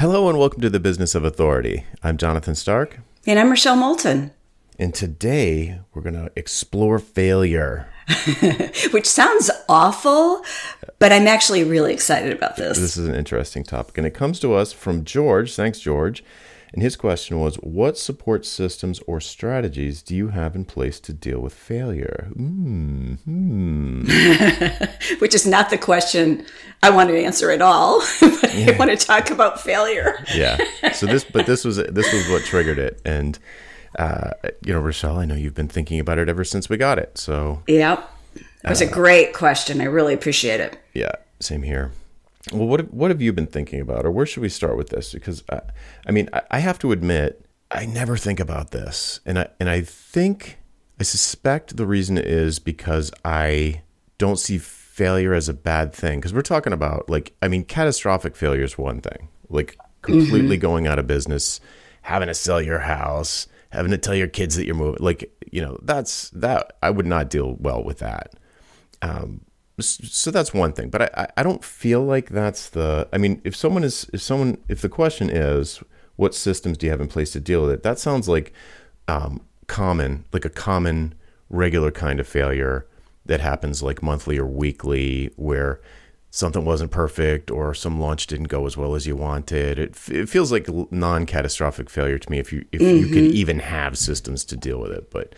Hello and welcome to the Business of Authority. I'm Jonathan Stark. And I'm Rochelle Moulton. And today we're going to explore failure. Which sounds awful, but I'm actually really excited about this. This is an interesting topic. And it comes to us from George. Thanks, George. And his question was What support systems or strategies do you have in place to deal with failure? Mm, hmm. Which is not the question I want to answer at all. but yeah. I want to talk about failure. yeah. So this, but this was this was what triggered it, and uh, you know, Rochelle, I know you've been thinking about it ever since we got it. So yep, it was uh, a great question. I really appreciate it. Yeah, same here. Well, what what have you been thinking about, or where should we start with this? Because I, I mean, I, I have to admit, I never think about this, and I and I think I suspect the reason is because I don't see failure as a bad thing. Because we're talking about like, I mean, catastrophic failure is one thing, like completely mm-hmm. going out of business, having to sell your house, having to tell your kids that you're moving. Like, you know, that's that I would not deal well with that. Um, so that's one thing but I, I don't feel like that's the i mean if someone is if someone if the question is what systems do you have in place to deal with it that sounds like um, common like a common regular kind of failure that happens like monthly or weekly where something wasn't perfect or some launch didn't go as well as you wanted it, it feels like non-catastrophic failure to me if you if mm-hmm. you could mm-hmm. even have systems to deal with it but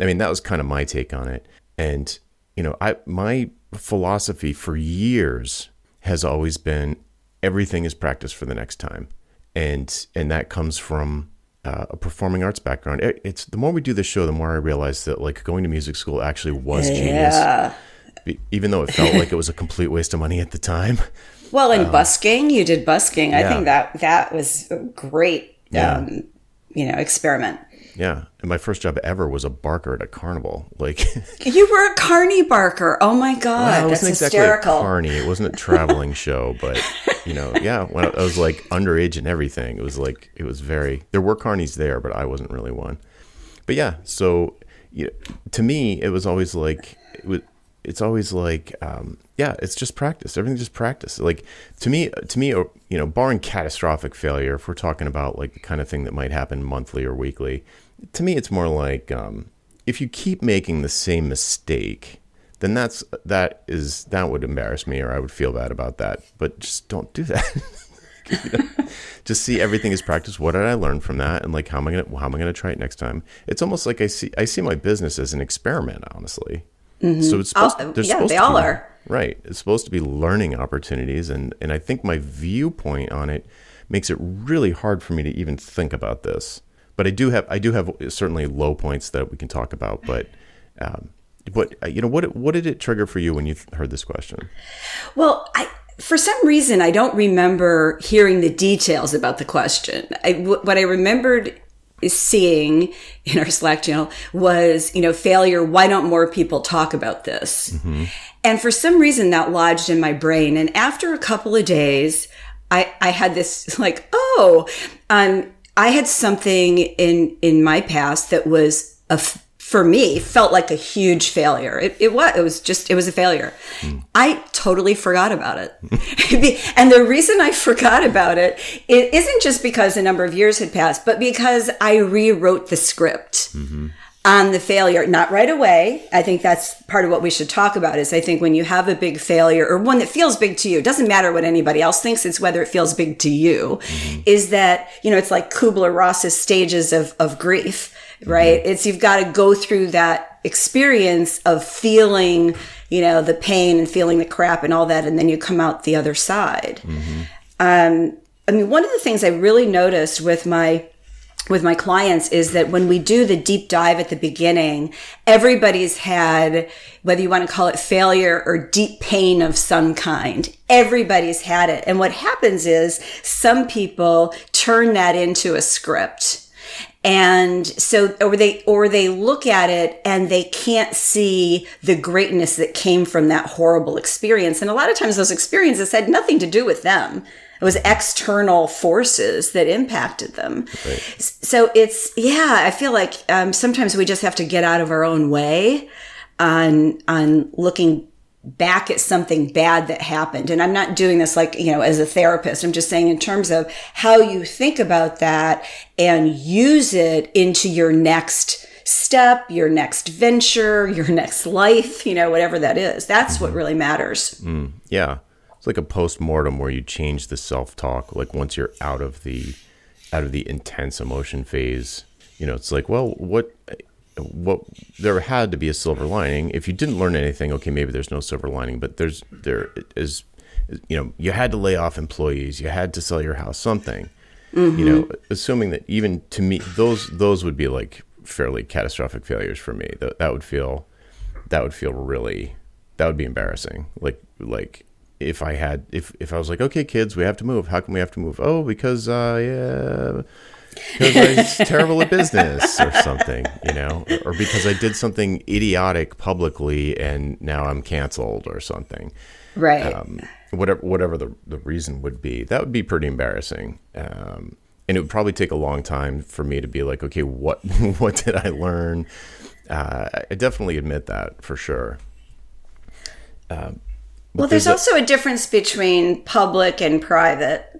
i mean that was kind of my take on it and you know i my philosophy for years has always been everything is practice for the next time, and and that comes from uh, a performing arts background. It, it's the more we do this show, the more I realize that like going to music school actually was yeah. genius, even though it felt like it was a complete waste of money at the time. Well, in um, busking, you did busking. Yeah. I think that that was a great, yeah. um, you know, experiment. Yeah, and my first job ever was a barker at a carnival. Like you were a carny barker. Oh my god, well, it wasn't that's exactly hysterical. a carny. It wasn't a traveling show, but you know, yeah, when I was like underage and everything, it was like it was very. There were carnies there, but I wasn't really one. But yeah, so you know, to me, it was always like it was. It's always like, um, yeah, it's just practice. Everything's just practice. Like to me, to me, you know, barring catastrophic failure, if we're talking about like the kind of thing that might happen monthly or weekly, to me, it's more like um, if you keep making the same mistake, then that's that is that would embarrass me, or I would feel bad about that. But just don't do that. you know? Just see everything as practice. What did I learn from that, and like how am I gonna how am I gonna try it next time? It's almost like I see I see my business as an experiment, honestly. Mm-hmm. So it's supposed, oh, yeah, supposed they all be, are right. It's supposed to be learning opportunities, and and I think my viewpoint on it makes it really hard for me to even think about this but I do have I do have certainly low points that we can talk about. But um, what uh, you know what what did it trigger for you when you heard this question? Well, I for some reason I don't remember hearing the details about the question. I, what I remembered seeing in our Slack channel was, you know, failure. Why don't more people talk about this? Mm-hmm. And for some reason that lodged in my brain. And after a couple of days, I, I had this like, oh, um, I had something in in my past that was a for me felt like a huge failure. It, it was it was just it was a failure. Mm. I totally forgot about it, and the reason I forgot about it it isn't just because a number of years had passed, but because I rewrote the script. Mm-hmm on the failure, not right away. I think that's part of what we should talk about is I think when you have a big failure or one that feels big to you, it doesn't matter what anybody else thinks, it's whether it feels big to you, mm-hmm. is that, you know, it's like Kubler-Ross's stages of, of grief, right? Mm-hmm. It's you've got to go through that experience of feeling, you know, the pain and feeling the crap and all that, and then you come out the other side. Mm-hmm. Um, I mean, one of the things I really noticed with my with my clients is that when we do the deep dive at the beginning, everybody's had, whether you want to call it failure or deep pain of some kind, everybody's had it. And what happens is some people turn that into a script. And so, or they, or they look at it and they can't see the greatness that came from that horrible experience. And a lot of times those experiences had nothing to do with them. It was external forces that impacted them. Right. So it's, yeah, I feel like um, sometimes we just have to get out of our own way on, on looking back at something bad that happened. And I'm not doing this like, you know, as a therapist. I'm just saying in terms of how you think about that and use it into your next step, your next venture, your next life, you know, whatever that is. That's what really matters. Mm, yeah. It's like a post-mortem where you change the self-talk like once you're out of the out of the intense emotion phase. You know, it's like, well, what what there had to be a silver lining. If you didn't learn anything, okay, maybe there's no silver lining, but there's there is you know, you had to lay off employees, you had to sell your house, something. Mm-hmm. You know, assuming that even to me those those would be like fairly catastrophic failures for me. That that would feel that would feel really that would be embarrassing. Like like if I had if if I was like, okay, kids, we have to move. How come we have to move? Oh, because uh, yeah, because I was terrible at business or something, you know, or because I did something idiotic publicly and now I'm canceled or something. Right. Um, whatever whatever the the reason would be, that would be pretty embarrassing. Um, and it would probably take a long time for me to be like, okay, what what did I learn? Uh, I definitely admit that for sure. Um, well, there's, there's also a difference between public and private.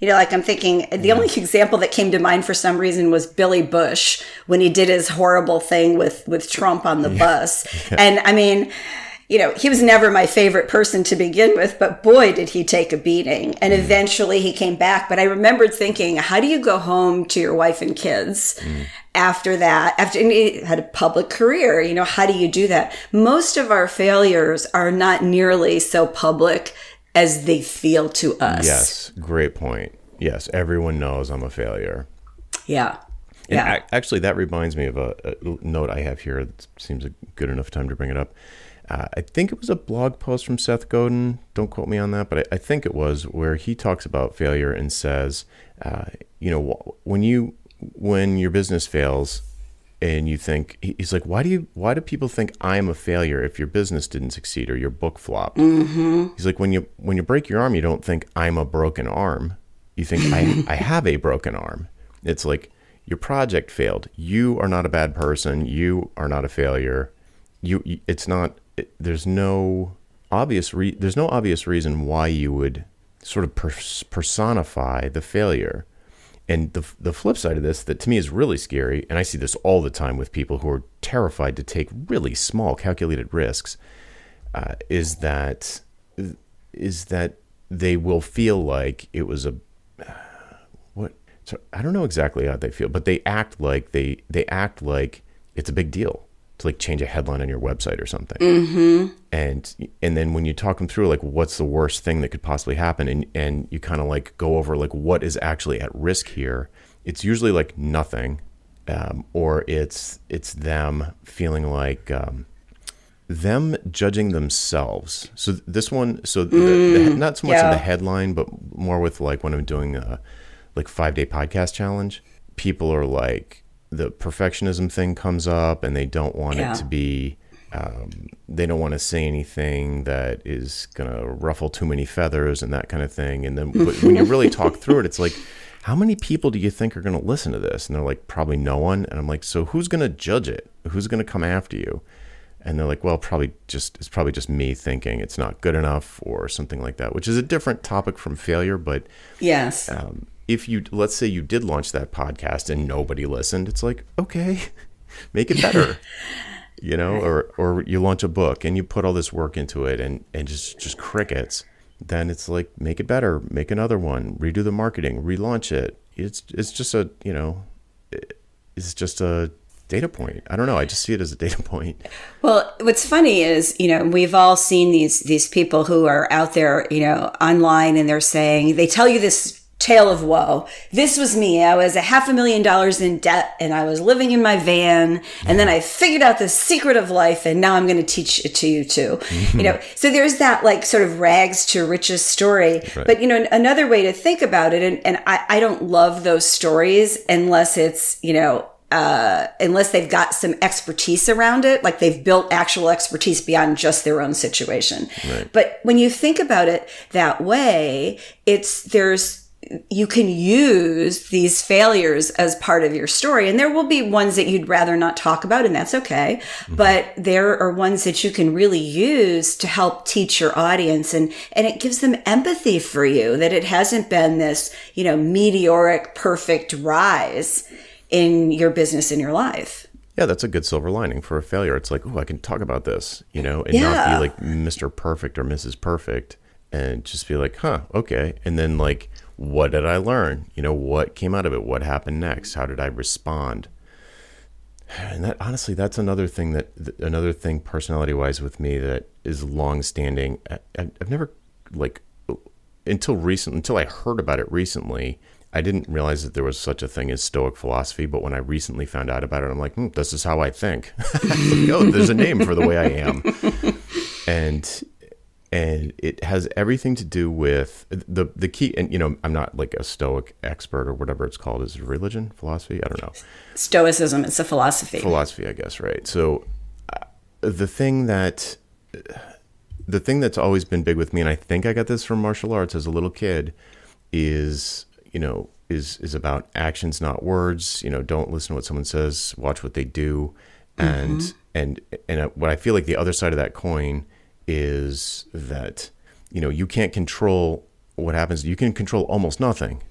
You know, like I'm thinking, the only example that came to mind for some reason was Billy Bush when he did his horrible thing with with Trump on the yeah. bus, yeah. and I mean you know, he was never my favorite person to begin with, but boy, did he take a beating. And mm. eventually he came back. But I remembered thinking, how do you go home to your wife and kids mm. After that? After he had a public career, you know, how do you do that? Most of our failures are not nearly so public as they feel to us. Yes, great point. Yes, everyone knows I'm a failure. Yeah. And yeah. actually, that reminds me of a, a note I have here. It seems a good enough time to bring it up uh, I think it was a blog post from Seth Godin. Don't quote me on that, but I, I think it was where he talks about failure and says, uh, you know, when you when your business fails and you think he's like, why do you why do people think I'm a failure if your business didn't succeed or your book flopped? Mm-hmm. He's like, when you when you break your arm, you don't think I'm a broken arm. You think I I have a broken arm. It's like your project failed. You are not a bad person. You are not a failure. You, it's not it, there's no obvious re- there's no obvious reason why you would sort of pers- personify the failure. And the the flip side of this that to me is really scary, and I see this all the time with people who are terrified to take really small calculated risks, uh, is that is that they will feel like it was a what so I don't know exactly how they feel, but they act like they they act like it's a big deal to like change a headline on your website or something. Mm-hmm. And and then when you talk them through like what's the worst thing that could possibly happen, and and you kind of like go over like what is actually at risk here, it's usually like nothing, um, or it's it's them feeling like. Um, them judging themselves. So this one, so the, mm, the, not so much yeah. in the headline, but more with like when I'm doing a like five day podcast challenge. People are like, the perfectionism thing comes up and they don't want yeah. it to be um, they don't want to say anything that is going to ruffle too many feathers and that kind of thing. And then when you really talk through it it's like how many people do you think are going to listen to this? And they're like probably no one. And i'm like so who's going to judge it? Who's going to come after you? And they're like well probably just it's probably just me thinking it's not good enough or something like that which is a different topic from failure but yes. um, if you let's say you did launch that podcast and nobody listened, it's like, okay, make it better. you know, or or you launch a book and you put all this work into it and and just just crickets, then it's like make it better, make another one, redo the marketing, relaunch it. It's it's just a, you know, it's just a data point. I don't know. I just see it as a data point. Well, what's funny is, you know, we've all seen these these people who are out there, you know, online and they're saying they tell you this tale of woe. This was me. I was a half a million dollars in debt and I was living in my van. And then I figured out the secret of life and now I'm going to teach it to you too. you know, so there's that like sort of rags to riches story. Right. But, you know, another way to think about it, and, and I, I don't love those stories unless it's, you know, uh, unless they've got some expertise around it, like they've built actual expertise beyond just their own situation. Right. But when you think about it that way, it's there's you can use these failures as part of your story. And there will be ones that you'd rather not talk about, and that's okay. Mm-hmm. But there are ones that you can really use to help teach your audience and, and it gives them empathy for you that it hasn't been this, you know, meteoric, perfect rise in your business in your life. Yeah, that's a good silver lining for a failure. It's like, oh, I can talk about this, you know, and yeah. not be like Mr. Perfect or Mrs. Perfect and just be like, huh, okay. And then like what did I learn? You know, what came out of it? What happened next? How did I respond? And that honestly, that's another thing that another thing personality wise with me that is long standing. I've never like until recent until I heard about it recently. I didn't realize that there was such a thing as Stoic philosophy, but when I recently found out about it, I'm like, mm, this is how I think. oh, there's a name for the way I am. And and it has everything to do with the the key and you know i'm not like a stoic expert or whatever it's called. Is it religion? Philosophy? I don't know. Stoicism. It's a philosophy. Philosophy i guess right. So uh, the thing that the thing that's always been big with me and i think i got this from martial arts as a little kid is you know is is about actions not words. You know don't listen to what someone says. Watch what they do. And mm-hmm. and and what i feel like the other side of that coin is that you know you can't control what happens. You can control almost nothing,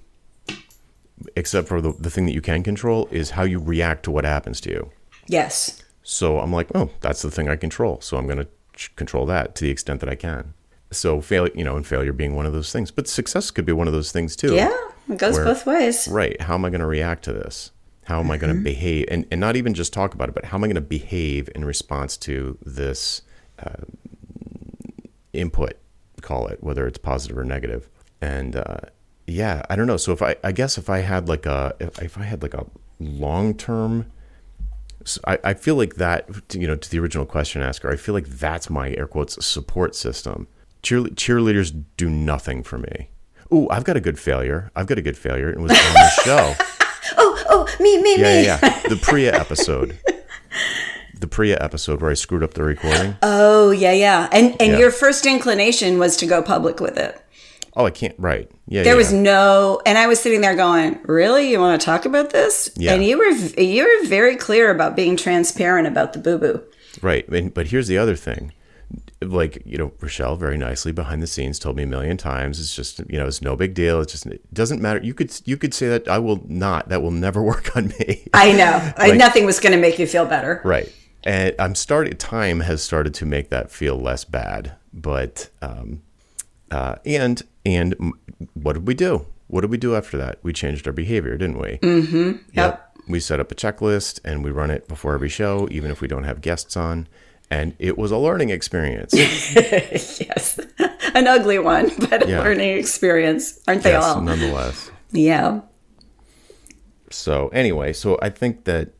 except for the the thing that you can control is how you react to what happens to you. Yes. So I'm like, oh, that's the thing I control. So I'm going to control that to the extent that I can. So fail, you know, and failure being one of those things, but success could be one of those things too. Yeah, it goes where, both ways. Right. How am I going to react to this? How am mm-hmm. I going to behave? And, and not even just talk about it, but how am I going to behave in response to this uh, input, call it, whether it's positive or negative. And uh, yeah, I don't know. So if I, I guess if I had like a, if, if I had like a long term, so I, I feel like that, you know, to the original question asker, I feel like that's my air quotes support system. Cheer, cheerleaders do nothing for me. Oh, I've got a good failure. I've got a good failure. It was on the show. oh, oh, me, me, yeah, me. Yeah, yeah. The Priya episode the Priya episode where I screwed up the recording. Oh yeah, yeah. And and yeah. your first inclination was to go public with it. Oh, I can't. Right. Yeah. There yeah. was no, and I was sitting there going, "Really, you want to talk about this?" Yeah. And you were you were very clear about being transparent about the boo boo. Right. And, but here's the other thing. Like you know, Rochelle very nicely behind the scenes told me a million times. It's just you know, it's no big deal. It just it doesn't matter. You could you could say that I will not. That will never work on me. I know. like, Nothing was going to make you feel better. Right and I'm starting. Time has started to make that feel less bad, but um, uh, and and what did we do? What did we do after that? We changed our behavior, didn't we? Mm-hmm. Yep. yep. We set up a checklist and we run it before every show, even if we don't have guests on. And it was a learning experience. yes, an ugly one, but yeah. a learning experience, aren't they yes, all? Nonetheless. Yeah. So anyway, so I think that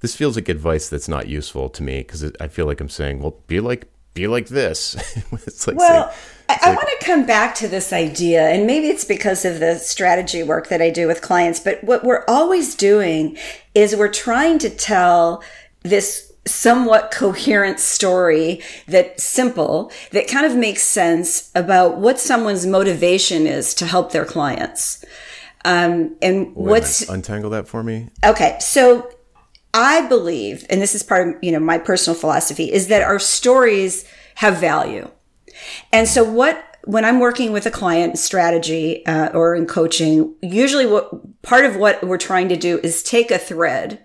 this feels like advice that's not useful to me because I feel like I'm saying, well, be like be like this. it's like well, saying, it's I, like, I want to come back to this idea, and maybe it's because of the strategy work that I do with clients. But what we're always doing is we're trying to tell this somewhat coherent story that simple that kind of makes sense about what someone's motivation is to help their clients. Um, and Wait what's untangle that for me? Okay, so I believe, and this is part of, you know, my personal philosophy is that our stories have value. And so what, when I'm working with a client strategy, uh, or in coaching, usually what part of what we're trying to do is take a thread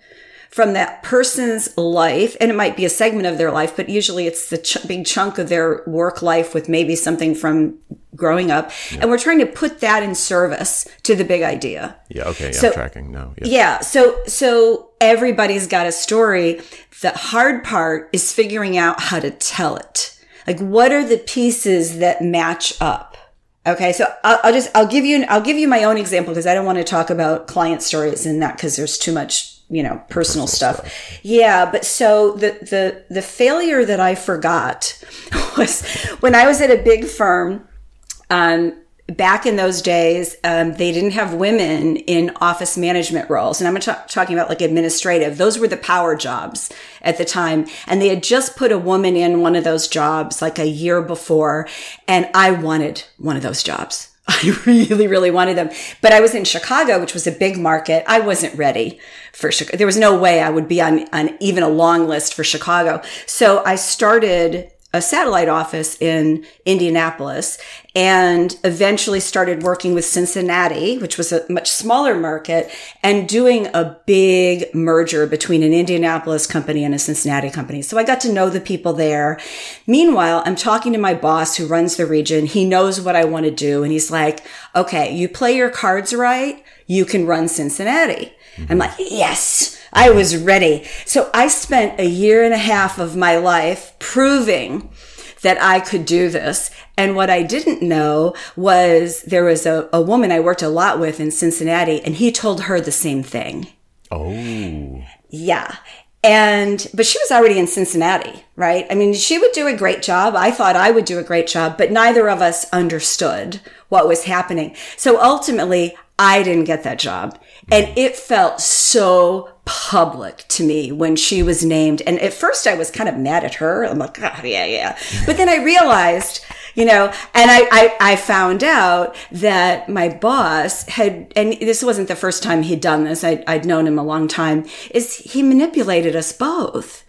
from that person's life, and it might be a segment of their life, but usually it's the ch- big chunk of their work life with maybe something from growing up. Yeah. And we're trying to put that in service to the big idea. Yeah. Okay. Yeah, so, I'm tracking now. Yeah. yeah. So, so everybody's got a story. The hard part is figuring out how to tell it. Like, what are the pieces that match up? Okay, so I'll, I'll, just I'll give you I'll give you my own example because I don't want to talk about client stories in that because there's too much you know personal, personal stuff. stuff. Yeah, but so the the the failure that I forgot was when I was at a big firm. Um, back in those days, um, they didn't have women in office management roles. And I'm t- talking about like administrative. Those were the power jobs at the time. And they had just put a woman in one of those jobs like a year before. And I wanted one of those jobs. I really, really wanted them. But I was in Chicago, which was a big market. I wasn't ready for Chicago. There was no way I would be on, on even a long list for Chicago. So I started a satellite office in Indianapolis and eventually started working with Cincinnati, which was a much smaller market and doing a big merger between an Indianapolis company and a Cincinnati company. So I got to know the people there. Meanwhile, I'm talking to my boss who runs the region. He knows what I want to do. And he's like, okay, you play your cards right. You can run Cincinnati. I'm like, yes. I was ready. So I spent a year and a half of my life proving that I could do this. And what I didn't know was there was a, a woman I worked a lot with in Cincinnati, and he told her the same thing. Oh. Yeah. And, but she was already in Cincinnati, right? I mean, she would do a great job. I thought I would do a great job, but neither of us understood what was happening. So ultimately, I didn't get that job. And it felt so public to me when she was named. And at first I was kind of mad at her. I'm like, oh, yeah, yeah. But then I realized, you know, and I, I, I found out that my boss had, and this wasn't the first time he'd done this. I, I'd known him a long time is he manipulated us both.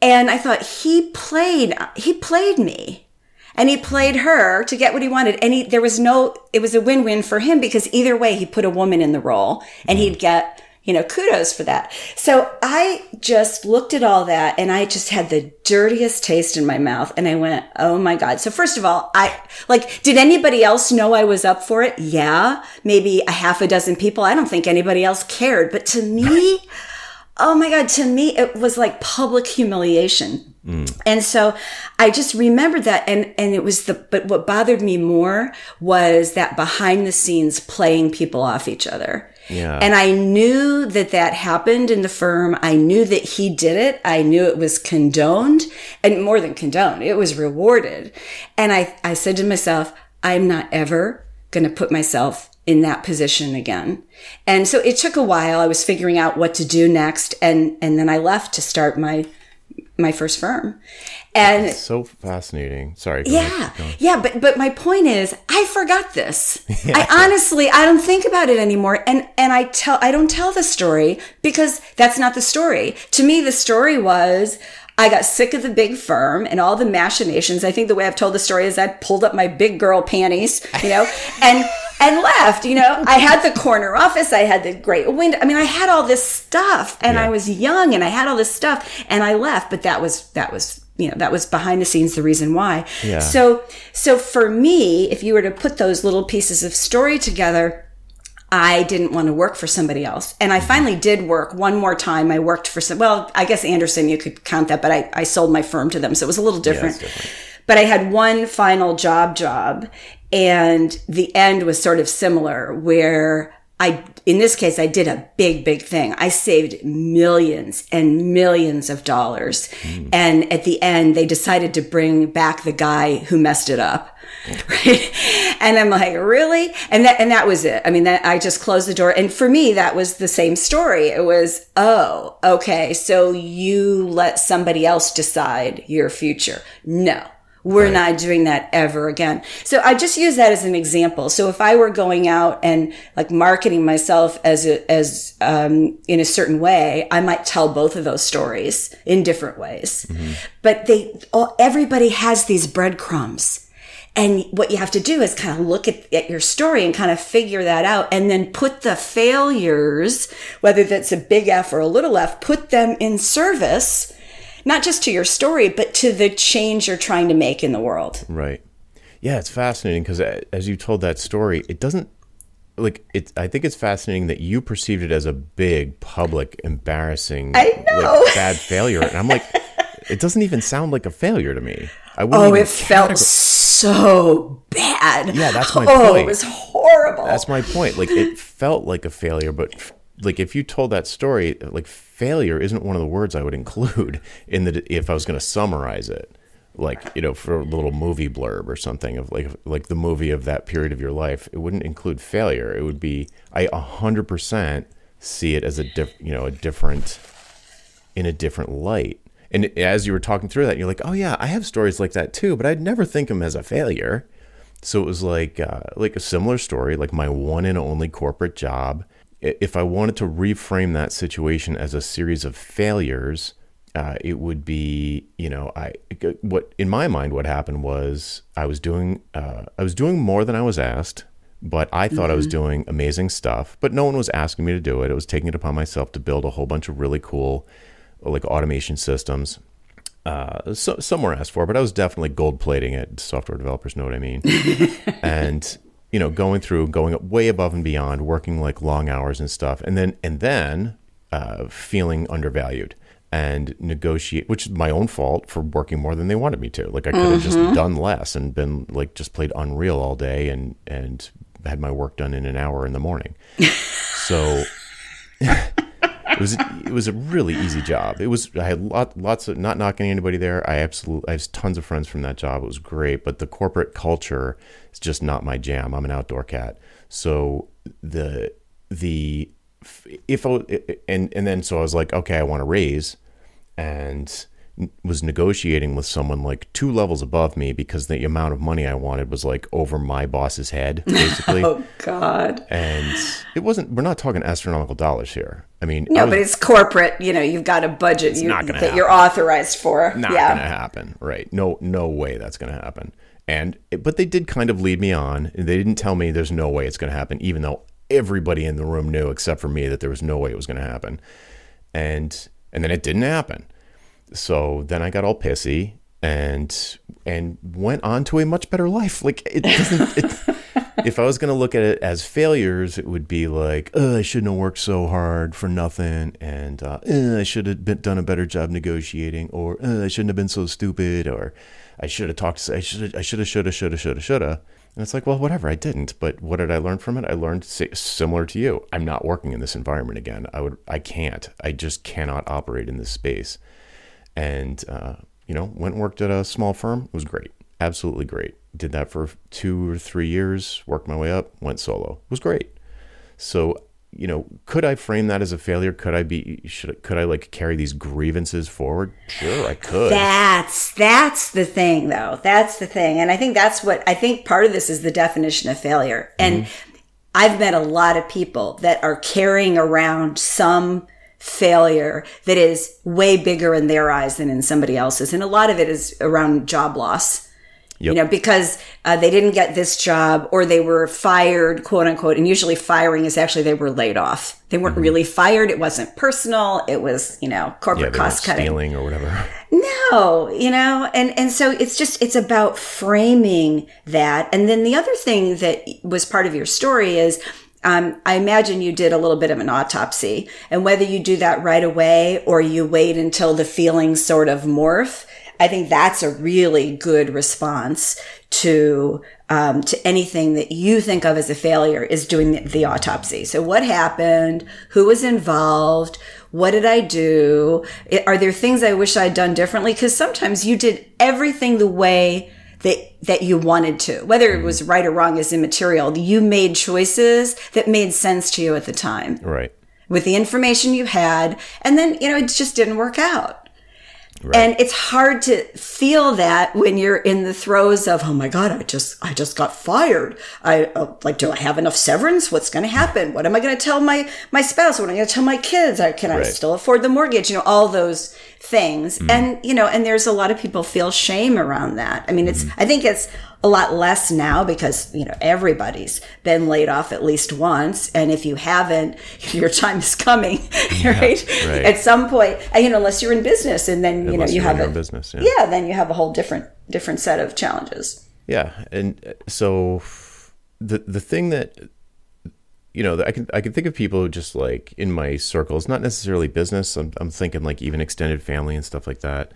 And I thought he played, he played me and he played her to get what he wanted. And he, there was no, it was a win-win for him because either way, he put a woman in the role and he'd mm-hmm. get, you know, kudos for that. So I just looked at all that and I just had the dirtiest taste in my mouth and I went, Oh my God. So first of all, I like, did anybody else know I was up for it? Yeah. Maybe a half a dozen people. I don't think anybody else cared, but to me, oh my God, to me, it was like public humiliation. Mm. And so I just remembered that. And, and it was the, but what bothered me more was that behind the scenes playing people off each other. Yeah. And I knew that that happened in the firm. I knew that he did it. I knew it was condoned and more than condoned, it was rewarded. And I, I said to myself, I'm not ever going to put myself in that position again. And so it took a while. I was figuring out what to do next. And, and then I left to start my, my first firm. And That's so fascinating. Sorry. Yeah. Yeah. But, but my point is I forgot this. yeah. I honestly, I don't think about it anymore. And, and I tell, I don't tell the story because that's not the story. To me, the story was, I got sick of the big firm and all the machinations. I think the way I've told the story is I pulled up my big girl panties, you know, and and left. You know, I had the corner office, I had the great window. I mean, I had all this stuff, and yeah. I was young, and I had all this stuff, and I left. But that was that was you know that was behind the scenes the reason why. Yeah. So so for me, if you were to put those little pieces of story together I didn't want to work for somebody else. And I finally did work one more time. I worked for some, well, I guess Andersen, you could count that, but I, I sold my firm to them. So it was a little different. Yeah, different. But I had one final job job and the end was sort of similar where I, in this case, I did a big, big thing. I saved millions and millions of dollars. Mm. And at the end, they decided to bring back the guy who messed it up. Right. And I'm like, really? And that, and that was it. I mean, that I just closed the door. And for me, that was the same story. It was, oh, okay. So you let somebody else decide your future. No. We're right. not doing that ever again. So I just use that as an example. So if I were going out and like marketing myself as a, as um, in a certain way, I might tell both of those stories in different ways. Mm-hmm. But they, all, everybody has these breadcrumbs. And what you have to do is kind of look at, at, your story and kind of figure that out and then put the failures, whether that's a big F or a little f, put them in service, not just to your story, but to the change you're trying to make in the world. Right. Yeah, it's fascinating because uh, as you told that story, it doesn't like it. I think it's fascinating that you perceived it as a big, public, embarrassing, like, bad failure, and I'm like, it doesn't even sound like a failure to me. I oh, it felt so bad. Yeah, that's my oh, point. it was horrible. That's my point. Like it felt like a failure, but like if you told that story, like failure isn't one of the words I would include in the if I was going to summarize it. Like you know, for a little movie blurb or something of like like the movie of that period of your life, it wouldn't include failure. It would be I hundred percent see it as a diff, you know a different in a different light and as you were talking through that, you're like, oh yeah, I have stories like that too, but I'd never think them as a failure. So it was like uh, like a similar story, like my one and only corporate job. If I wanted to reframe that situation as a series of failures, uh, it would be you know I what in my mind what happened was I was doing uh, I was doing more than I was asked, but I thought I was doing amazing stuff. But no one was asking me to do it. I was taking it upon myself to build a whole bunch of really cool like automation systems uh, so, some were asked for, but I was definitely gold plating it. Software developers know what I mean. and you know, going through, going up way above and beyond, working like long hours and stuff, and then and then uh, feeling undervalued and negotiate, which is my own fault for working more than they wanted me to. Like I could have just done less and been like just played Unreal all day and and had my work done in an hour in the morning. so it was it was a really easy job. It was I had lot, lots of not knocking anybody there. I absolutely I have tons of friends from that job. It was great, but the corporate culture is just not my jam. I'm an outdoor cat, so the the if I and and then so I was like, okay, I want to raise, and was negotiating with someone like two levels above me because the amount of money I wanted was like over my boss's head, basically. Oh God. and it wasn't. We're not talking astronomical dollars here. I mean, I No, was- but it's corporate. You know, you've got a budget you, that you're authorized for. not yeah. gonna happen right no no way that's gonna happen and but they did kind of lead me on they didn't tell me there's no way it's gonna happen even though everybody in the room knew except for me that there was no way it was gonna happen and and then it didn't happen so then i got all pissy and and went on to a much better life. Like it doesn't it, if i was going to look at it as failures it would be like oh, i shouldn't have worked so hard for nothing and uh, "Uh, i should have been, done a better job negotiating or "Uh, i shouldn't have been so stupid or i should have talked i should i should have should have should have should have should have and it's like well whatever i didn't. But what did i learn from it? I learned similar to you. I'm not working in this environment again. I would i can't. I just cannot operate in this space and uh, you know went and worked at a small firm. It was great. Absolutely great. Did that for two or three years worked my way up went solo. It was great. So you know could i frame that as a failure? Could i be should could i like carry these grievances forward? Sure i could. That's that's the thing though. That's the thing. And I think that's what I think part of this is the definition of failure. And I've met a lot of people that are carrying around some failure that is way bigger in their eyes than in somebody else's. And a lot of it is around job loss. You know, because uh, they didn't get this job or they were fired, quote unquote. And usually firing is actually they were laid off. They weren't really fired. It wasn't personal. It was, you know, corporate weren't cost cutting. stealing or whatever No, you know, and and so it's just it's about framing that. And then the other thing that was part of your story is um, I imagine you did a little bit of an autopsy, and whether you do that right away or you wait until the feelings sort of morph, I think that's a really good response to um, to anything that you think of as a failure is doing the, the autopsy. So what happened? Who was involved? What did I do? Are there things I wish I'd done differently? Because sometimes you did everything the way that that you wanted to, whether it was right or wrong is immaterial. You made choices that made sense to you at the time right with the information you had, and then you know it just didn't work out. And it's hard to feel that when you're in the throes of, oh my God, I just, I just got fired. I uh, like, do I have enough severance? What's going to happen? What am I going to tell my, my spouse? What am I going to tell my kids? I, can I still afford the mortgage? You know, all those things. And, you know, and there's a lot of people feel shame around that. I mean, it's, I think it's a lot less now because, you know, everybody's been laid off at least once. And if you haven't, your time is coming, right? right. At some point, you know, unless you're in business and then, you know, you have a business yeah. yeah, then you have a whole different, different set of challenges. Yeah, and uh, so the the thing that you know, I can I can think of people just like in my circles, not necessarily business. I'm I'm thinking like even extended family and stuff like that,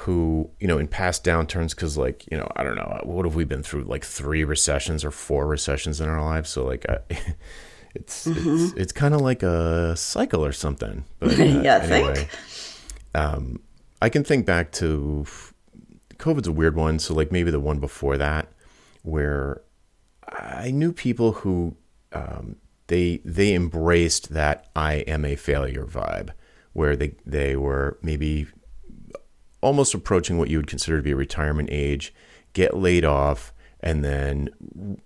who you know in past downturns because like you know I don't know what have we been through like three recessions or four recessions in our lives. So like I, it's it's it's kind of like a cycle or something. But uh, Yeah, I anyway, think. um, I can think back to COVID's a weird one. So like maybe the one before that, where I knew people who um, they they embraced that I am a failure vibe, where they they were maybe almost approaching what you would consider to be a retirement age, get laid off, and then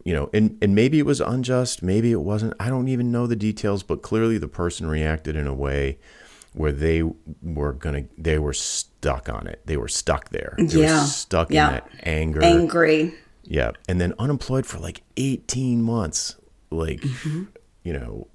you know and, and maybe it was unjust maybe it wasn't i don't even know the details but clearly the person reacted in a way where they were gonna they were stuck on it they were stuck there they Yeah. stuck Yeah. in that anger Angry. yeah and then unemployed for like 18 months like Mm-hmm. you know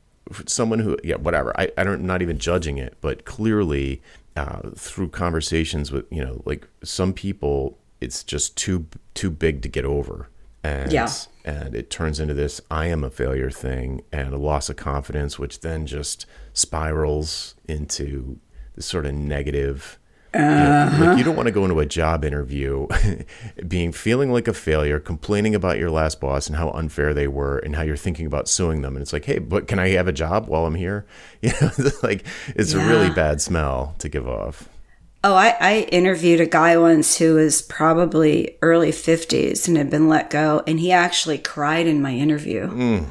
someone who yeah whatever i, I don't not even judging it but clearly uh, through conversations with you know like some people it's just too too big to get over and Yeah. and it turns into this i am a failure thing and a loss of confidence which then just spirals into this sort of negative like you don't want to go into a job interview being feeling like a failure, complaining about your last boss and how unfair they were and how you're thinking about suing them. And it's like, hey, but can I have a job while I'm here? You know, like it's a really bad smell to give off. Oh, I, I interviewed a guy once who was probably early 50s and had been let go, and he actually cried in my interview. Mm.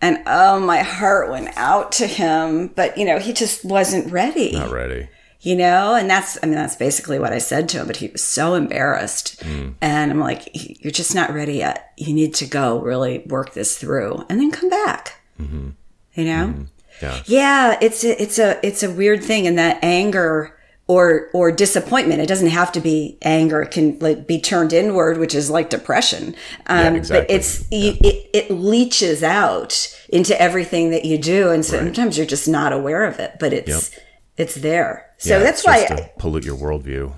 And oh, my heart went out to him, but you know, he just wasn't ready. Not ready. You know? And that's i mean that's basically what i said to him but he was so embarrassed. Mm. And i'm like you're just not ready yet. You need to go really work this through and then come back. Mm-hmm. You know? Mm-hmm. Yeah. yeah it's a, it's a it's a weird thing and that anger or or disappointment. It doesn't have to be anger. It can like be turned inward which is like depression. Um exactly. but it's you, it, it leaches out into everything that you do. And sometimes you're just not aware of it but it's it's there so Yeah, that's why to pollute your worldview.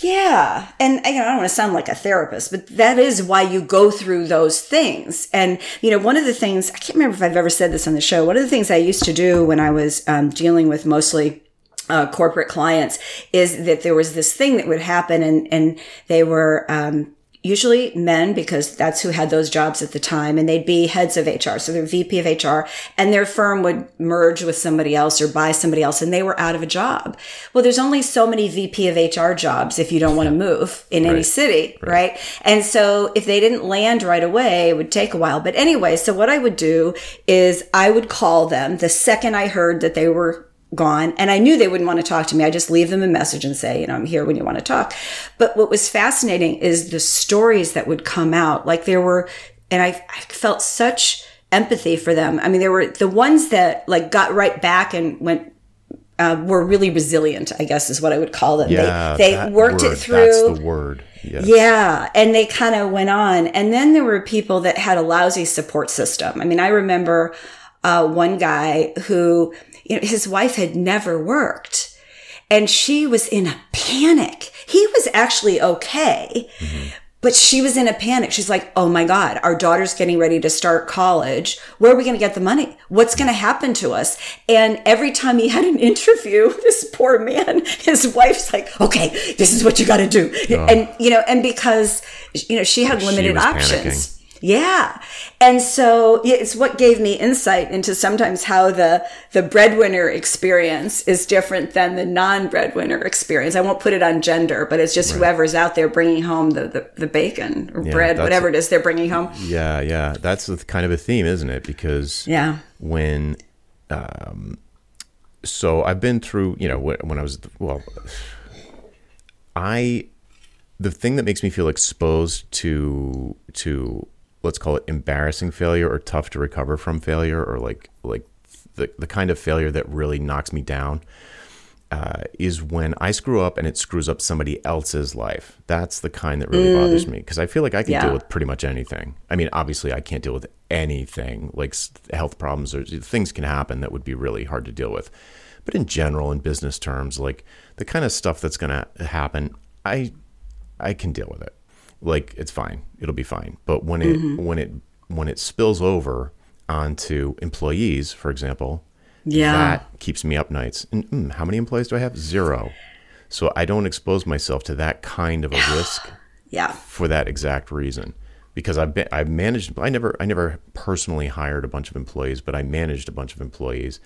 yeah. And you know, I don't want to sound like a therapist, but that is why you go through those things. And, you know, one of the things, I can't remember if I've ever said this on the show, one of the things I used to do when I was um, dealing with mostly uh, corporate clients is that there was this thing that would happen and, and they were, um, usually men because that's who had those jobs at the time and they'd be heads of HR. So they're VP of HR and their firm would merge with somebody else or buy somebody else and they were out of a job. Well, there's only so many VP of HR jobs if you don't want to move in any Right. city, right. And so if they didn't land right away, it would take a while. But anyway, so what I would do is I would call them the second I heard that they were gone and I knew they wouldn't want to talk to me. I just leave them a message and say, you know, I'm here when you want to talk. But what was fascinating is the stories that would come out. Like there were, and I, I felt such empathy for them. I mean, there were the ones that like got right back and went, uh, were really resilient, I guess is what I would call them. Yeah. they, they worked word, it through. That's the word. Yes. Yeah. And they kind of went on. And then there were people that had a lousy support system. I mean, I remember uh, one guy who, you know, his wife had never worked and she was in a panic. He was actually okay. But she was in a panic. She's like, Oh my God, our daughter's getting ready to start college. Where are we going to get the money? What's going to happen to us? And every time he had an interview, this poor man, his wife's like, Okay, this is what you got to do. And, you know, and because, you know, she had limited was options. Yeah. And so it's what gave me insight into sometimes how the, the breadwinner experience is different than the non-breadwinner experience. I won't put it on gender, but it's just whoever's out there bringing home the, the, the bacon or bread, that's- whatever it is they're bringing home. Yeah, yeah. That's the kind of a theme, isn't it? Because Yeah. when um so I've been through, you know, when I was well I the thing that makes me feel exposed to to let's call it embarrassing failure or tough to recover from failure or like like the the kind of failure that really knocks me down uh, is when I screw up and it screws up somebody else's life. That's the kind that really bothers me because I feel like I can Yeah. deal with pretty much anything. I mean, obviously, I can't deal with anything like health problems or things can happen that would be really hard to deal with. But in general, in business terms, like the kind of stuff that's going to happen, I I can deal with it. Like it's fine. It'll be fine. But when it when it when it spills over onto employees, for example, Yeah. that keeps me up nights. And mm, how many employees do I have? Zero. So I don't expose myself to that kind of a risk Yeah. for that exact reason. Because I've been, I've managed. I never, I never personally hired a bunch of employees, but I managed a bunch of employees,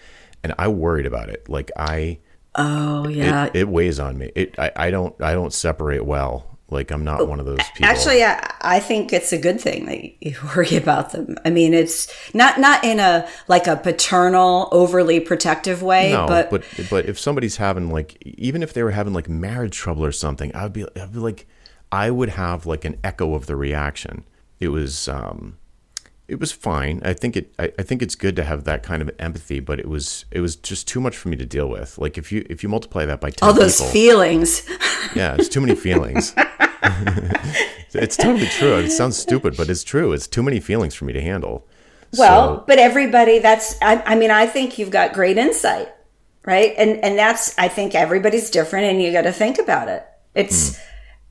and I worried about it. Like I, Oh, yeah. it, it weighs on me. It, I, I don't, I don't separate well. Like I'm not one of those people. Actually, I, I think it's a good thing that you worry about them. I mean, it's not not in a like a paternal, overly protective way, no, but, but, but if somebody's having like, even if they were having like marriage trouble or something, I'd be, I'd be like, I would have like an echo of the reaction. it was um, it was fine. I think it I, I think it's good to have that kind of empathy, but it was it was just too much for me to deal with. Like if you if you multiply that by All those people, feelings. yeah, it's too many feelings. it's totally true. It sounds stupid, but it's true. It's too many feelings for me to handle. Well, So- but everybody that's I, I mean, I think you've got great insight, right? And and that's I think everybody's different and you got to think about it. It's hmm.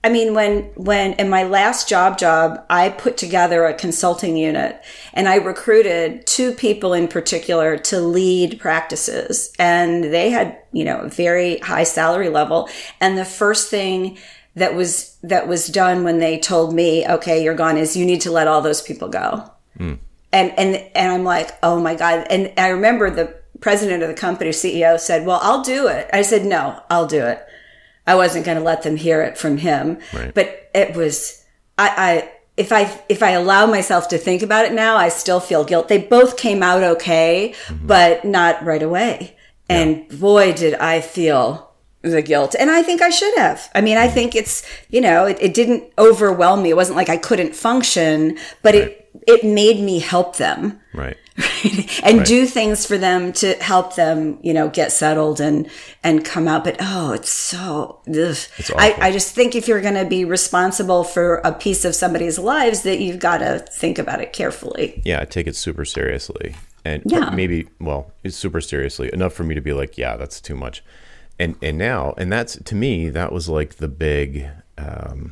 I mean, when when in my last job job, I put together a consulting unit and I recruited two people in particular to lead practices and they had, you know, a very high salary level and the first thing that was that was done when they told me, "Okay, you're gone," is you need to let all those people go hmm. and and and I'm like, oh my god! And I remember the president of the company, CEO, said, "Well, I'll do it." I said, "No, I'll do it." I wasn't going to let them hear it from him, Right. but it was I, I if I if I allow myself to think about it now, I still feel guilt. They both came out okay, mm-hmm. but not right away. And boy, did I feel the guilt. And I think I should have. I mean, I mm-hmm. think it's, you know, it, it didn't overwhelm me. It wasn't like I couldn't function, but it it made me help them right. and do things for them to help them, you know, get settled and and come out. But oh, it's so. Ugh. I. I just think if you're going to be responsible for a piece of somebody's lives, that you've got to think about it carefully. Yeah, I take it super seriously, and Yeah. maybe well, it's super seriously enough for me to be like, yeah, that's too much. And and now, and that's to me, that was like the big um,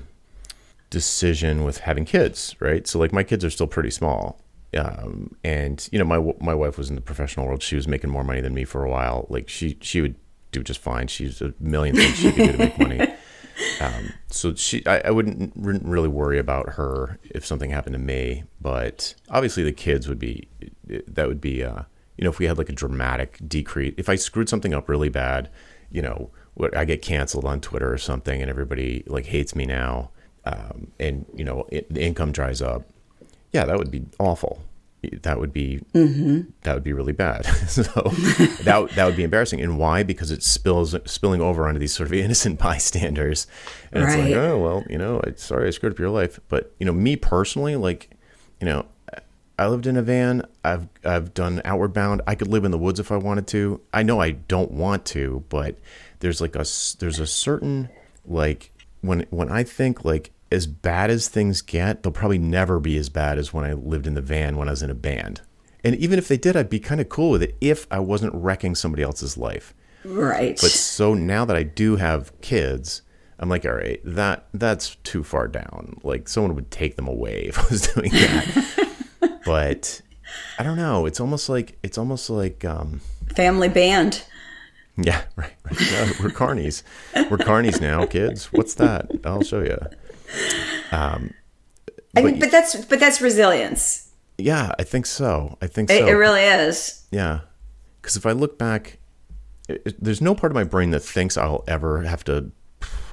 decision with having kids, right? So like my kids are still pretty small. Um, and you know, my my wife was in the professional world. She was making more money than me for a while. Like she she would do just fine. She's a million things she could do to make money. Um, so she, I, I wouldn't re- really worry about her if something happened to me. But obviously, the kids would be that would be uh, you know if we had like a dramatic decrease. If I screwed something up really bad, you know, what I get canceled on Twitter or something, and everybody like hates me now, um, and you know it, the income dries up. Yeah, that would be awful. That would be mm-hmm. that would be really bad. so that that would be embarrassing. And why? Because it spills spilling over onto these sort of innocent bystanders. And it's Right. like, oh well, you know, I, sorry I screwed up your life. But you know, me personally, like, you know, I lived in a van. I've I've done outward bound. I could live in the woods if I wanted to. I know I don't want to, but there's like a there's a certain like when when I think like as bad as things get, they'll probably never be as bad as when I lived in the van when I was in a band. And even if they did, I'd be kind of cool with it if I wasn't wrecking somebody else's life. Right. But so now that I do have kids, I'm like, all right, that that's too far down. Like someone would take them away if I was doing that. but I don't know. It's almost like it's almost like um, Family band. yeah, right. right. We're carnies. We're carnies now, kids. What's that? I'll show you. I mean, but that's but that's resilience. Yeah, I think so. I think It, so. it really is. Yeah. Because if I look back, it, it- there's no part of my brain that thinks I'll ever have to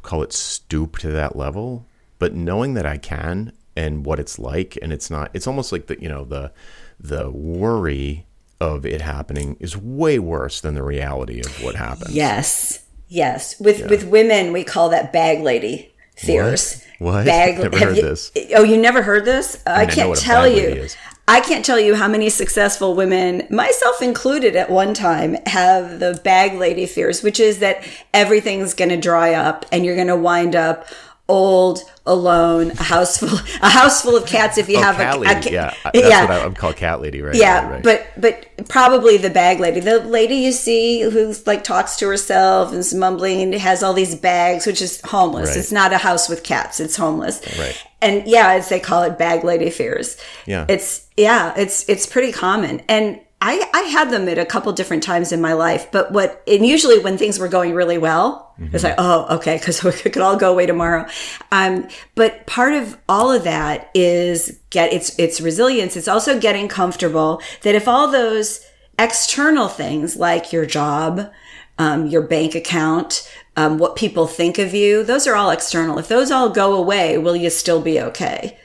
call it stoop to that level. But knowing that I can and what it's like, and it's not, it's almost like the, you know, the, the worry of it happening is way worse than the reality of what happens. Yes. Yes. With with women, we call that bag lady fears. What? Bag. Never heard you- this. Oh, you never heard this? I, mean, I can't what a tell you. I can't tell you how many successful women, myself included at one time, have the bag lady fears, which is that everything's going to dry up and you're going to wind up old, alone, a house full, a house full of cats if you Oh, have a, a lady. ca- yeah. That's yeah. what I, I'm called cat lady, right? Yeah, right, right. but but probably the bag lady, the lady you see who like talks to herself and is mumbling and has all these bags, which is homeless. Right. It's not a house with cats; it's homeless. Right. And yeah, as they call it, bag lady fears. Yeah. it's yeah, it's it's pretty common, and I I had them at a couple different times in my life. But what and usually when things were going really well, it's like oh okay, because it could all go away tomorrow. Um, but part of all of that is get it's it's resilience. It's also getting comfortable that if all those external things like your job, um, your bank account, um, what people think of you, those are all external. If those all go away, will you still be okay?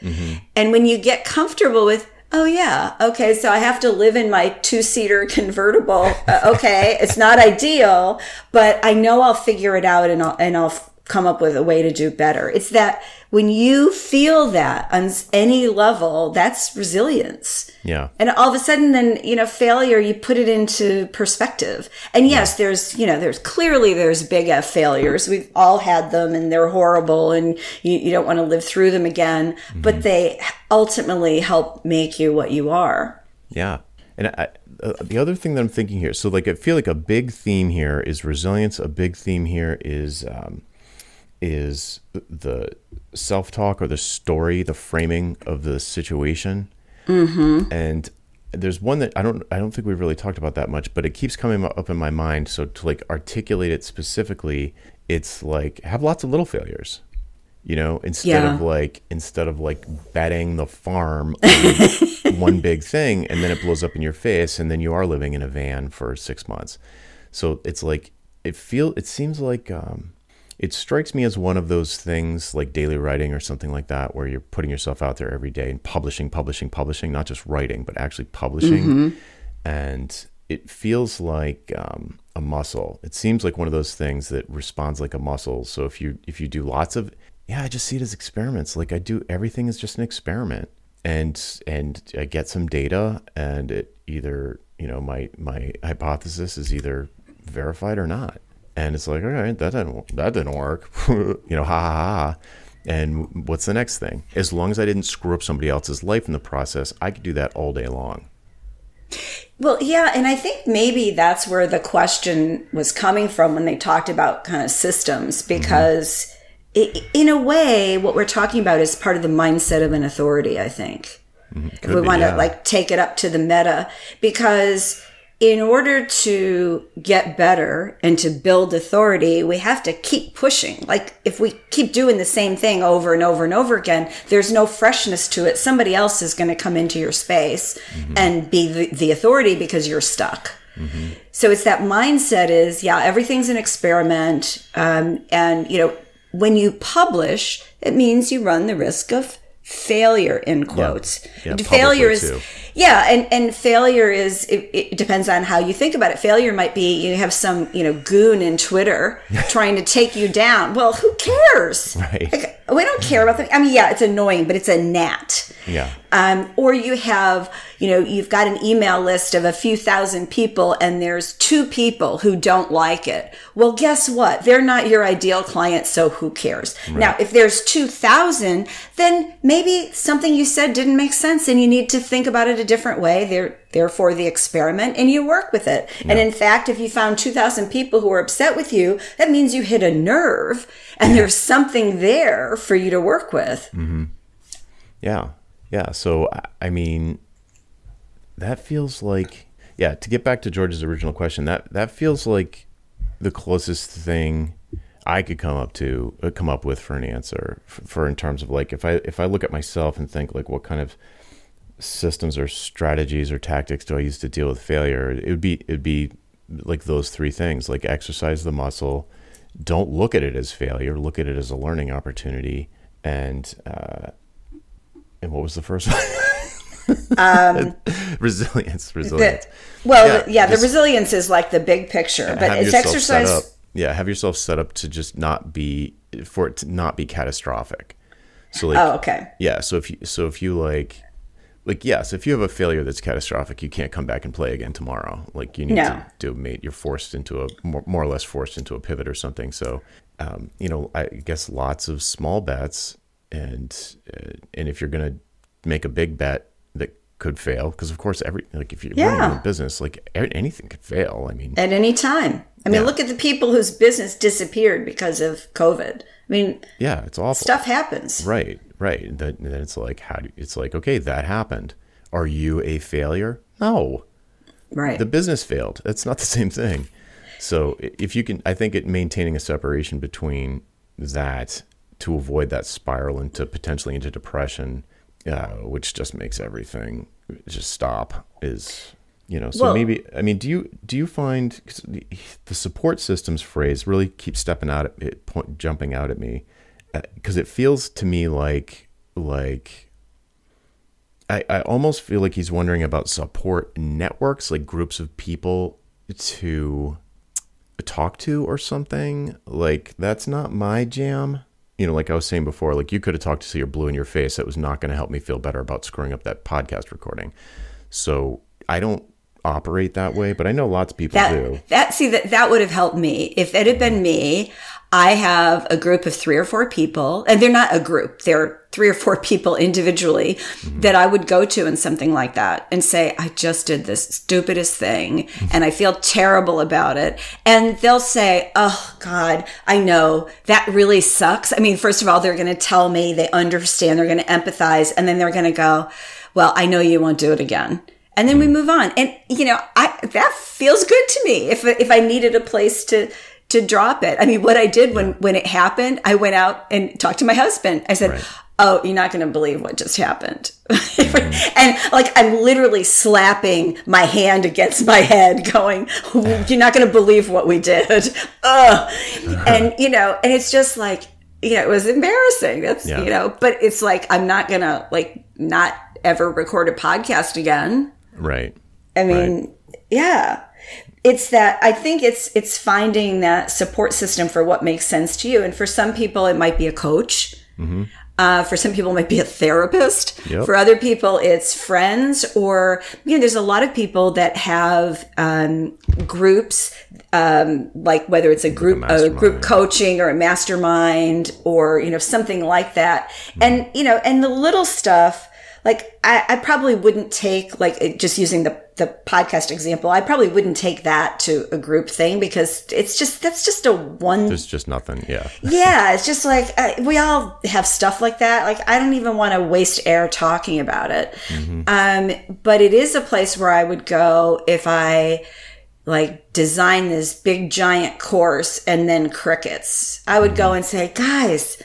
And when you get comfortable with, oh yeah, okay, so I have to live in my two seater convertible. Uh, okay, it's not ideal, but I know I'll figure it out and I'll and I'll come up with a way to do better. It's that when you feel that on any level, that's resilience. Yeah. And all of a sudden, then, you know, failure, you put it into perspective. And yes, yeah. there's, you know, there's clearly there's big F failures. We've all had them and they're horrible and you, you don't want to live through them again, mm-hmm. but they ultimately help make you what you are. Yeah. And I, uh, the other thing that I'm thinking here, so like I feel like a big theme here is resilience. A big theme here is um, is the self talk or the story, the framing of the situation. Mm-hmm. And there's one that I don't I don't think we've really talked about that much, but it keeps coming up in my mind. So to like articulate it specifically, it's like have lots of little failures. You know, instead yeah. of like instead of like betting the farm on one big thing and then it blows up in your face and then you are living in a van for six months. So it's like it feel it seems like um, it strikes me as one of those things like daily writing or something like that where you're putting yourself out there every day and publishing publishing publishing not just writing but actually publishing. Mm-hmm. and it feels like um, a muscle. It seems like one of those things that responds like a muscle. So if you if you do lots of yeah i just see it as experiments. Like i do everything is just an experiment. And and i get some data and it either you know my my hypothesis is either verified or not and it's like, all right, that didn't that didn't work, you know, ha ha ha. And what's the next thing? As long as I didn't screw up somebody else's life in the process, I could do that all day long. Well, yeah, and I think maybe that's where the question was coming from when they talked about kind of systems, mm-hmm. because mm-hmm. it, in a way, what we're talking about is part of the mindset of an authority. I think mm-hmm. if we want to yeah. like take it up to the meta, because in order to get better and to build authority, we have to keep pushing. Like if we keep doing the same thing over and over and over again, there's no freshness to it. Somebody else is going to come into your space mm-hmm. and be the, the, authority because you're stuck. Mm-hmm. So it's that mindset is, yeah, everything's an experiment. Um, and, you know, when you publish, it means you run the risk of failure in quotes. Yeah. Yeah, failure is too. yeah, and and failure is it, it, depends on how you think about it. Failure might be you have some you know goon in Twitter trying to take you down. Well, who cares? Right. Like, we don't care about that. I mean, yeah, it's annoying, but it's a gnat. Yeah. Um, or you have, you know, you've got an email list of a few thousand people and there's two people who don't like it. Well, guess what? They're not your ideal client, so who cares? Right. Now, if there's 2,000, then maybe something you said didn't make sense and you need to think about it a different way. They're, therefore the experiment and you work with it. Yeah. And in fact, if you found 2000 people who are upset with you, that means you hit a nerve and yeah. there's something there for you to work with. Mm-hmm. Yeah. Yeah. So, I mean, that feels like, yeah, to get back to George's original question, that, that feels like the closest thing I could come up to, uh, come up with for an answer for, for in terms of like, if I, if I look at myself and think like, what kind of, systems or strategies or tactics do I use to deal with failure? It would be it'd be like those three things, like exercise the muscle. Don't look at it as failure. Look at it as a learning opportunity. And uh, and what was the first one? um, resilience. Resilience. The, well, yeah, yeah the resilience is like the big picture, but it's exercise. Yeah, have yourself set up to just not be for it to not be catastrophic. So like, oh, okay. Yeah, so if you so if you like like yes, if you have a failure that's catastrophic, you can't come back and play again tomorrow. Like you need no. to do a mate. You're forced into a more, more, or less forced into a pivot or something. So, um, you know, I guess lots of small bets, and uh, and if you're gonna make a big bet that could fail, because of course every like if you're yeah. running a business, like anything could fail. I mean, at any time. I mean, yeah. look at the people whose business disappeared because of COVID. I mean, yeah, it's awful. Stuff happens. Right. Right. Then, then it's like, how do it's like, okay, that happened. Are you a failure? No. Right. The business failed. That's not the same thing. So if you can, I think it maintaining a separation between that to avoid that spiral into potentially into depression, uh, which just makes everything just stop is you know so well, maybe i mean do you do you find the support systems phrase really keeps stepping out at it point, jumping out at me because it feels to me like like I, I almost feel like he's wondering about support networks, like groups of people to talk to or something. Like that's not my jam. You know, like I was saying before, like you could have talked to see you're blue in your face. That was not going to help me feel better about screwing up that podcast recording. So I don't operate that way, but I know lots of people that, do. That see that that would have helped me if it had been mm-hmm. me. I have a group of three or four people, and they're not a group; they're three or four people individually mm-hmm. that I would go to in something like that and say, "I just did this stupidest thing, and I feel terrible about it." And they'll say, "Oh God, I know that really sucks." I mean, first of all, they're going to tell me they understand, they're going to empathize, and then they're going to go, "Well, I know you won't do it again." and then we move on. And you know, I that feels good to me. If if I needed a place to to drop it, I mean, what I did when when it happened, I went out and talked to my husband. I said. Right. Oh, you're not going to believe what just happened. Mm-hmm. and like, I'm literally slapping my hand against my head, going, You're not going to believe what we did. Ugh. and, you know, and it's just like, you know, it was embarrassing. That's, yeah. you know, but it's like, I'm not going to like not ever record a podcast again. Right. I mean, right. yeah. It's that I think it's it's finding that support system for what makes sense to you, and for some people it might be a coach. Mm-hmm. Uh, for some people, it might be a therapist. Yep. For other people, it's friends, or you know, there's a lot of people that have um, groups, um, like whether it's a group, like a, a, group coaching, or a mastermind, or you know, something like that. Mm-hmm. And you know, and the little stuff like I, I probably wouldn't take like just using the the podcast example. I probably wouldn't take that to a group thing because it's just that's just a one. There's just nothing. Yeah. yeah, it's just like uh, we all have stuff like that. Like I don't even want to waste air talking about it. Mm-hmm. Um, but it is a place where I would go if I like design this big giant course and then crickets. I would mm-hmm. go and say, guys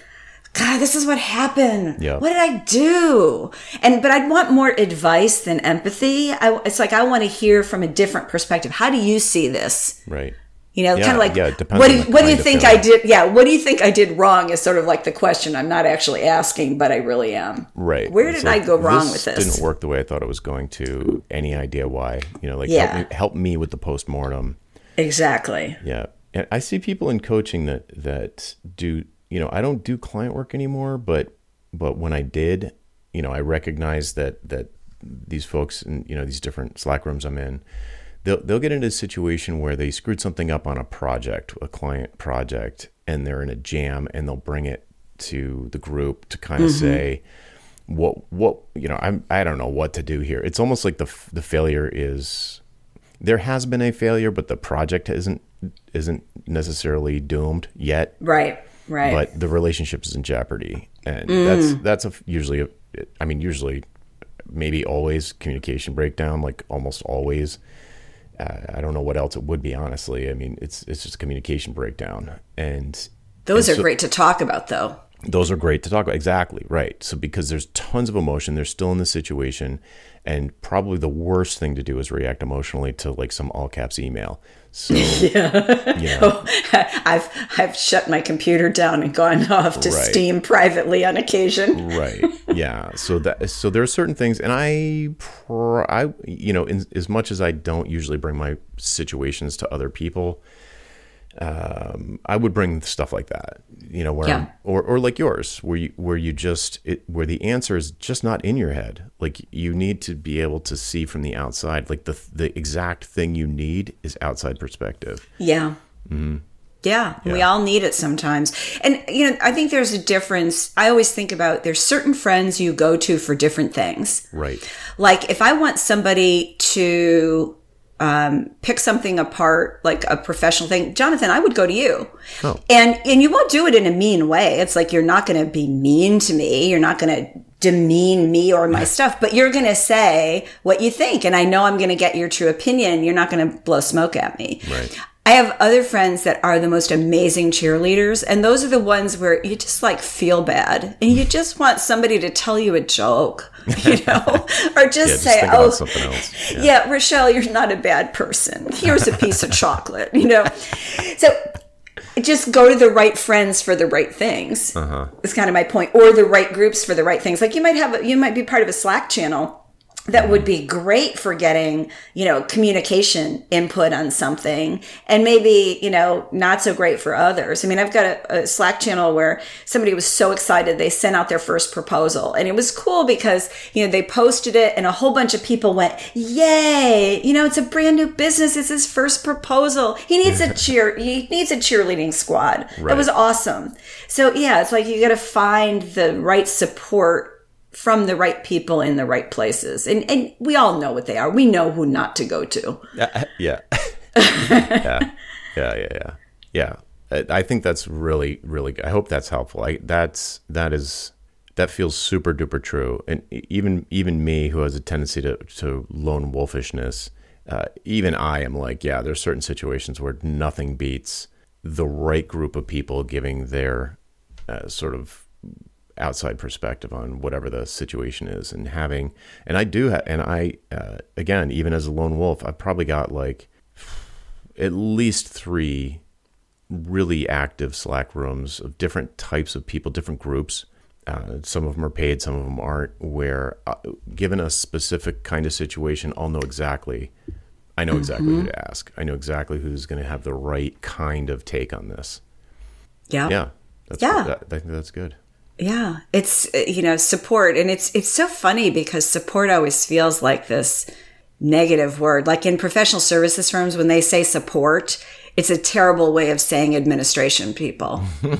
God, this is what happened. Yeah. What did I do? And but I'd want more advice than empathy. I, it's like I want to hear from a different perspective. How do you see this? Right. You know, yeah, kind of like yeah, what do you, what do you think I did? Yeah, what do you think I did wrong? Is sort of like the question I'm not actually asking, but I really am. Right. Where did like, I go wrong with this? Didn't work the way I thought it was going to. Any idea why? You know, like yeah. help, me, help me with the postmortem. Exactly. Yeah, and I see people in coaching that that do you know, I don't do client work anymore, but but when I did, you know, I recognize that that these folks and you know these different Slack rooms I'm in, they'll they'll get into a situation where they screwed something up on a project, a client project, and they're in a jam, and they'll bring it to the group to kind of mm-hmm. say what what you know I'm I don't know what to do here. It's almost like the the failure is there has been a failure, but the project isn't isn't necessarily doomed yet. Right right. But the relationship is in jeopardy. And mm. that's that's a, usually a, i mean usually maybe always communication breakdown like almost always. Uh, i don't know what else it would be honestly. I mean it's it's just a communication breakdown. And those and are so, great to talk about though. Those are great to talk about. Exactly. Right. So because there's tons of emotion they're still in the situation. And probably the worst thing to do is react emotionally to like some all caps email so yeah, you oh, know. I've I've shut my computer down and gone off to right. Steam privately on occasion. right. Yeah. So that so there are certain things, and I I you know in, as much as I don't usually bring my situations to other people, um, I would bring stuff like that, you know, where yeah. or or like yours, where you where you just it, where the answer is just not in your head. Like you need to be able to see from the outside, like the the exact thing you need is outside perspective. Yeah. Mm-hmm. Yeah, yeah, we all need it sometimes. And, you know, I think there's a difference. I always think about there's certain friends you go to for different things. Right. Like if I want somebody to um, pick something apart, like a professional thing, Jonathan, I would go to you. Oh. And and you won't do it in a mean way. It's like you're not going to be mean to me. You're not going to demean me or my stuff, but you're going to say what you think. And I know I'm going to get your true opinion. You're not going to blow smoke at me. Right. I have other friends that are the most amazing cheerleaders, and those are the ones where you just like feel bad and you just want somebody to tell you a joke, you know, or just yeah, say, just "Oh, something else." Yeah. yeah, Rochelle, you're not a bad person. Here's a piece of chocolate, you know. So just go to the right friends for the right things. Uh-huh. Is kind of my point, or the right groups for the right things. Like you might have, you might be part of a Slack channel that would be great for getting, you know, communication input on something and maybe, you know, not so great for others. I mean, I've got a, a, Slack channel where somebody was so excited they sent out their first proposal and it was cool because, you know, they posted it and a whole bunch of people went, yay, you know, it's a brand new business. It's his first proposal. He needs a cheer. he needs a cheerleading squad. Right. That was awesome. So yeah, it's like you got to find the right support from the right people in the right places. And and we all know what they are. We know who not to go to. Uh, yeah. yeah. Yeah, yeah, yeah. Yeah. I think that's really really good. I hope that's helpful. I that's that is that feels super duper true. And even even me who has a tendency to to lone wolfishness, uh, even I am like, yeah, there's certain situations where nothing beats the right group of people giving their uh, sort of outside perspective on whatever the situation is and having and i do ha- and i uh, again even as a lone wolf i've probably got like at least three really active slack rooms of different types of people different groups. Uh, some of them are paid some of them aren't where uh, given a specific kind of situation i'll know exactly i know exactly mm-hmm. who to ask. I know exactly who's going to have the right kind of take on this. Yeah yeah. That's yeah. that, i think that's good yeah, it's you know support, and it's it's so funny because support always feels like this negative word. Like in professional services firms, when they say support, it's a terrible way of saying administration people,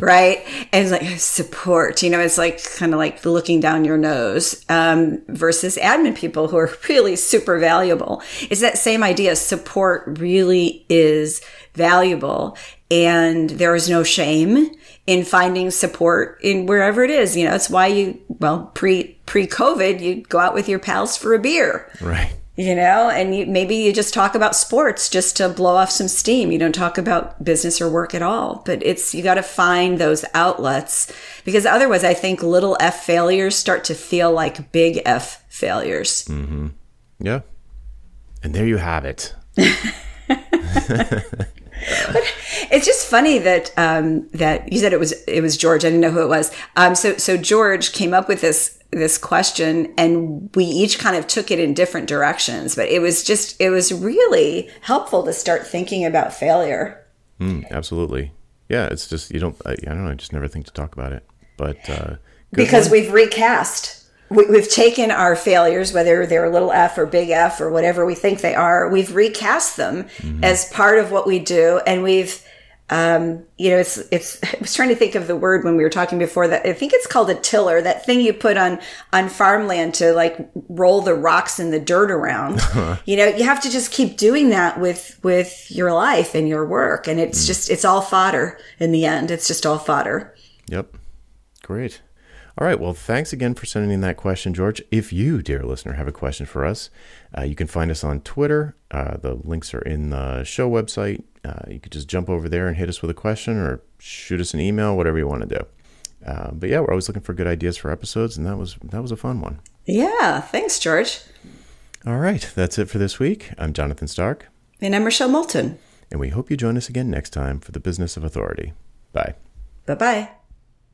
right? And it's like support, you know, it's like kind of like looking down your nose um, versus admin people who are really super valuable. It's that same idea. Support really is valuable, and there is no shame in finding support in wherever it is. You know, it's why you, well, pre, pre COVID, you go out with your pals for a beer. Right. You know, and you, maybe you just talk about sports just to blow off some steam. You don't talk about business or work at all. But it's, you got to find those outlets because otherwise I think little F failures start to feel like big F failures. Mm-hmm. Yeah. And there you have it. it's just funny that um, that you said it was it was George. I didn't know who it was. Um, so so George came up with this this question, and we each kind of took it in different directions. But it was just it was really helpful to start thinking about failure. Mm, absolutely, yeah. It's just you don't I, I, don't know. I just never think to talk about it, but uh, because one. we've recast we, have taken our failures, whether they're little f or big F or whatever we think they are, we've recast them mm-hmm. as part of what we do, and we've, um, you know, it's it's. I was trying to think of the word when we were talking before that. I think it's called a tiller, that thing you put on on farmland to like roll the rocks and the dirt around. you know, you have to just keep doing that with with your life and your work, and it's mm. just it's all fodder in the end. It's just all fodder. Yep, great. All right. Well, thanks again for sending in that question, George. If you, dear listener, have a question for us, uh, you can find us on Twitter. Uh, the links are in the show website. Uh, you could just jump over there and hit us with a question or shoot us an email, whatever you want to do. Uh, but yeah, we're always looking for good ideas for episodes, and that was that was a fun one. Yeah. Thanks, George. All right. That's it for this week. I'm Jonathan Stark. And I'm Rochelle Moulton. And we hope you join us again next time for the Business of Authority. Bye. Bye bye.